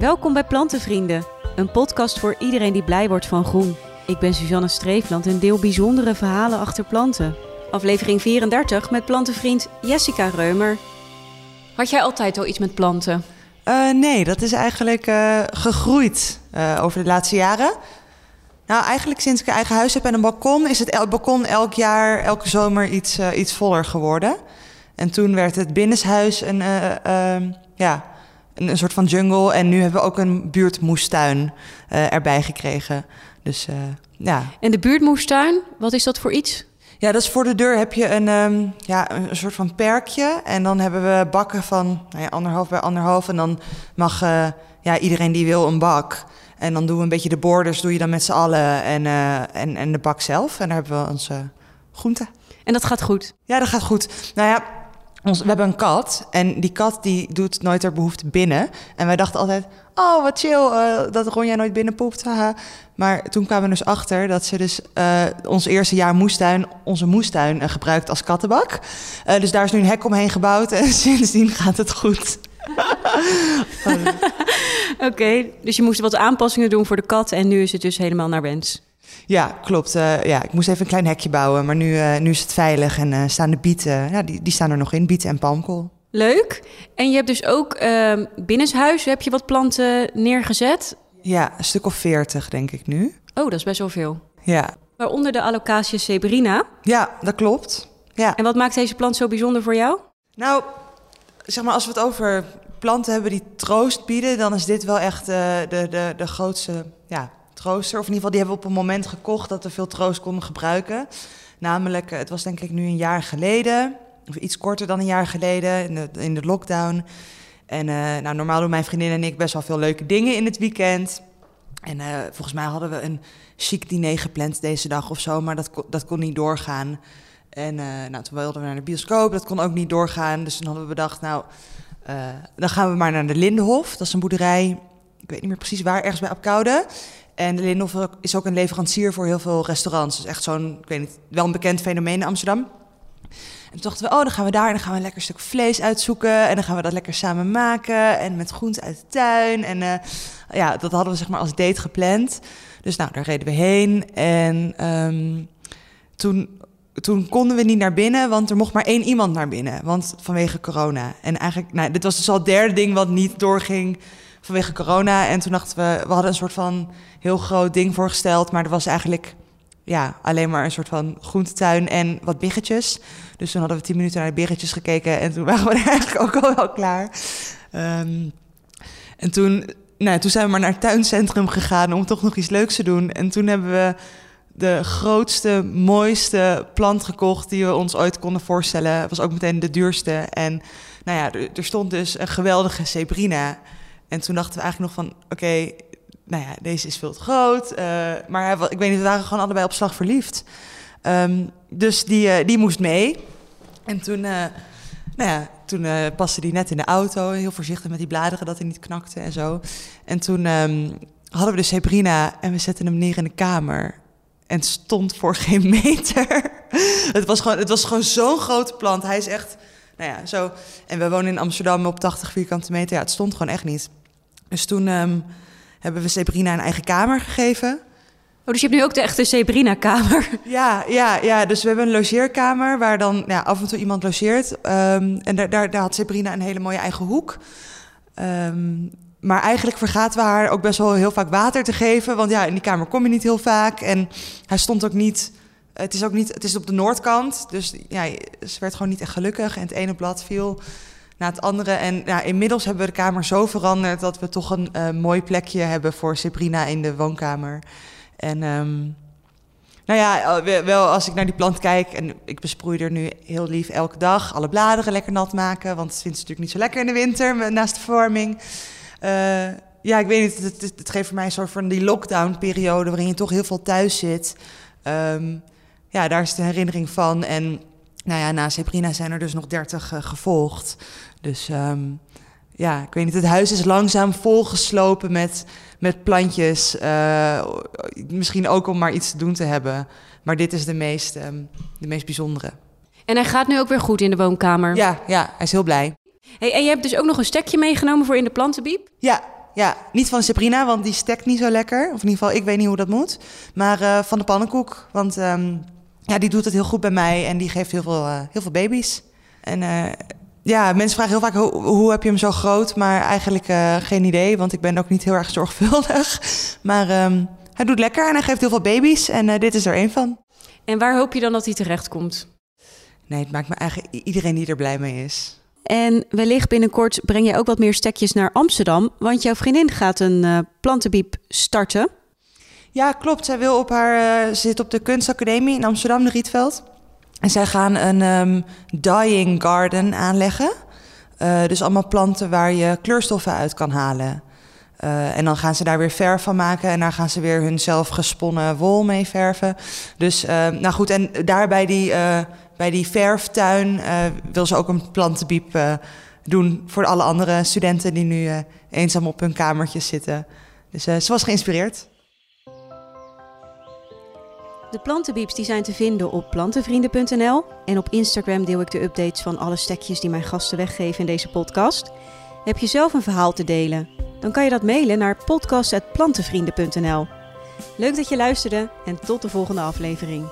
Welkom bij Plantenvrienden, een podcast voor iedereen die blij wordt van groen. Ik ben Suzanne Streefland en deel bijzondere verhalen achter planten. Aflevering 34 met plantenvriend Jessica Reumer. Had jij altijd al iets met planten? Uh, nee, dat is eigenlijk uh, gegroeid uh, over de laatste jaren. Nou, eigenlijk sinds ik een eigen huis heb en een balkon, is het el balkon elk jaar, elke zomer iets, iets voller geworden. En toen werd het binnenshuis een, ja, een, een, soort van jungle. En nu hebben we ook een buurtmoestuin erbij gekregen. Dus ja. En de buurtmoestuin, wat is dat voor iets? Ja, dat is voor de deur heb je een, um, ja, een soort van perkje. En dan hebben we bakken van nou ja, anderhalf bij anderhalf. En dan mag uh, ja, iedereen die wil een bak. En dan doen we een beetje de borders, doe je dan met z'n allen. En, uh, en, en de bak zelf. En daar hebben we onze groenten. En dat gaat goed? Ja, dat gaat goed. Nou ja, ons, we hebben een kat. En die kat die doet nooit haar behoefte binnen. En wij dachten altijd, oh wat chill, uh, dat Ronja nooit binnen poept. Maar toen kwamen we dus achter dat ze dus uh, ons eerste jaar moestuin, onze moestuin, uh, gebruikt als kattenbak. Dus daar is nu een hek omheen gebouwd en sindsdien gaat het goed. Oké, dus je moest wat aanpassingen doen voor de kat en nu is het dus helemaal naar wens. Ja, klopt. ja, ik moest even een klein hekje bouwen, maar nu, nu is het veilig en staan de bieten, ja, die, die staan er nog in, bieten en palmkool. Leuk. En je hebt dus ook uh, binnenshuis, heb je wat planten neergezet? Ja, een stuk of veertig denk ik nu. Oh, dat is best wel veel. Ja. Waaronder de Alocasia zebrina. Ja, dat klopt. Ja. En wat maakt deze plant zo bijzonder voor jou? Nou, zeg maar als we het over planten hebben die troost bieden, dan is dit wel echt de, de, de grootste ja, trooster. Of in ieder geval, die hebben we op een moment gekocht dat we veel troost konden gebruiken. Namelijk, het was denk ik nu een jaar geleden, of iets korter dan een jaar geleden, in de, in de lockdown. En uh, nou, normaal doen mijn vriendin en ik best wel veel leuke dingen in het weekend. En uh, volgens mij hadden we een chic diner gepland deze dag of zo, maar dat, dat kon niet doorgaan. En uh, nou, toen wilden we naar de bioscoop, dat kon ook niet doorgaan. Dus toen hadden we bedacht, nou, dan gaan we maar naar de Lindenhof. Dat is een boerderij, ik weet niet meer precies waar, ergens bij Apkoude. En de Lindenhof is ook een leverancier voor heel veel restaurants. Dus echt zo'n, ik weet niet, wel een bekend fenomeen in Amsterdam. En toen dachten we, oh, dan gaan we daar en dan gaan we een lekker stuk vlees uitzoeken. En dan gaan we dat lekker samen maken. En met groenten uit de tuin. En uh, ja, dat hadden we zeg maar als date gepland. Dus nou, daar reden we heen. En um, toen, toen konden we niet naar binnen, want er mocht maar één iemand naar binnen. Want vanwege corona. En eigenlijk, nou, dit was dus al het derde ding wat niet doorging vanwege corona. En toen dachten we, we hadden een soort van heel groot ding voorgesteld. Maar er was eigenlijk ja, alleen maar een soort van groentetuin en wat biggetjes. Dus toen hadden we tien minuten naar de biggetjes gekeken en toen waren we eigenlijk ook al wel klaar. Um, en toen, nou, toen zijn we maar naar het tuincentrum gegaan om toch nog iets leuks te doen. En toen hebben we de grootste, mooiste plant gekocht die we ons ooit konden voorstellen. Het was ook meteen de duurste. En nou ja, er, er stond dus een geweldige zebrina. En toen dachten we eigenlijk nog van, oké, nou ja, deze is veel te groot. Uh, maar ik weet niet, we waren gewoon allebei op slag verliefd. Um, dus die, uh, die moest mee. En toen, uh, nou ja, toen paste die net in de auto. Heel voorzichtig met die bladeren, dat hij niet knakte en zo. En toen um, hadden we de Sebrina en we zetten hem neer in de kamer. En stond voor geen meter. het was gewoon, het was gewoon zo'n grote plant. Hij is echt, nou ja, zo. En we wonen in Amsterdam op 80 vierkante meter. Ja, het stond gewoon echt niet. Dus toen... Um, hebben we Sebrina een eigen kamer gegeven. Oh, dus je hebt nu ook de echte Sebrina-kamer? Ja, ja, ja, dus we hebben een logeerkamer waar dan ja, af en toe iemand logeert. Um, en daar, daar, daar had Sebrina een hele mooie eigen hoek. Um, maar eigenlijk vergaten we haar ook best wel heel vaak water te geven. Want ja, in die kamer kom je niet heel vaak. En hij stond ook niet... Het is ook niet... Het is op de noordkant. Dus ja, ze werd gewoon niet echt gelukkig. En het ene blad viel na het andere. En ja, inmiddels hebben we de kamer zo veranderd dat we toch een uh, mooi plekje hebben voor Sabrina in de woonkamer. En um, nou ja, wel als ik naar die plant kijk en ik besproei er nu heel lief elke dag, alle bladeren lekker nat maken, want het vindt ze natuurlijk niet zo lekker in de winter naast de verwarming. Uh, ja, ik weet niet, het, geeft voor mij een soort van die lockdown-periode waarin je toch heel veel thuis zit. Um, ja, daar is de herinnering van. En nou ja, na Sabrina zijn er dus nog 30 uh, gevolgd. Dus um, ja, ik weet niet, het huis is langzaam volgeslopen met, met plantjes. Uh, misschien ook om maar iets te doen te hebben. Maar dit is de meest, um, de meest bijzondere. En hij gaat nu ook weer goed in de woonkamer? Ja, ja hij is heel blij. Hey, en je hebt dus ook nog een stekje meegenomen voor in de plantenbiep? Ja, ja. Niet van Sabrina, want die stekt niet zo lekker. Of in ieder geval, ik weet niet hoe dat moet. Maar uh, van de pannenkoek, want um, ja, die doet het heel goed bij mij en die geeft heel veel, uh, heel veel baby's. En uh, ja, mensen vragen heel vaak, hoe, hoe, heb je hem zo groot? Maar eigenlijk geen idee, want ik ben ook niet heel erg zorgvuldig. Maar um, hij doet lekker en hij geeft heel veel baby's en dit is er één van. En waar hoop je dan dat hij terecht komt? Nee, het maakt me eigenlijk iedereen die er blij mee is. En wellicht binnenkort breng je ook wat meer stekjes naar Amsterdam, want jouw vriendin gaat een uh, plantenbiep starten. Ja, klopt. Zij wil op haar, uh, zit op de kunstacademie in Amsterdam, de Rietveld. En zij gaan een um, dyeing garden aanleggen. Uh, dus allemaal planten waar je kleurstoffen uit kan halen. Uh, en dan gaan ze daar weer verf van maken en daar gaan ze weer hun zelf gesponnen wol mee verven. Dus, uh, nou goed, en daarbij die bij die verftuin wil ze ook een plantenbiep doen voor alle andere studenten die nu eenzaam op hun kamertjes zitten. Dus ze was geïnspireerd. De plantenbieps die zijn te vinden op plantenvrienden.nl en op Instagram deel ik de updates van alle stekjes die mijn gasten weggeven in deze podcast. Heb je zelf een verhaal te delen? Dan kan je dat mailen naar podcast.plantenvrienden.nl. Leuk dat je luisterde en tot de volgende aflevering.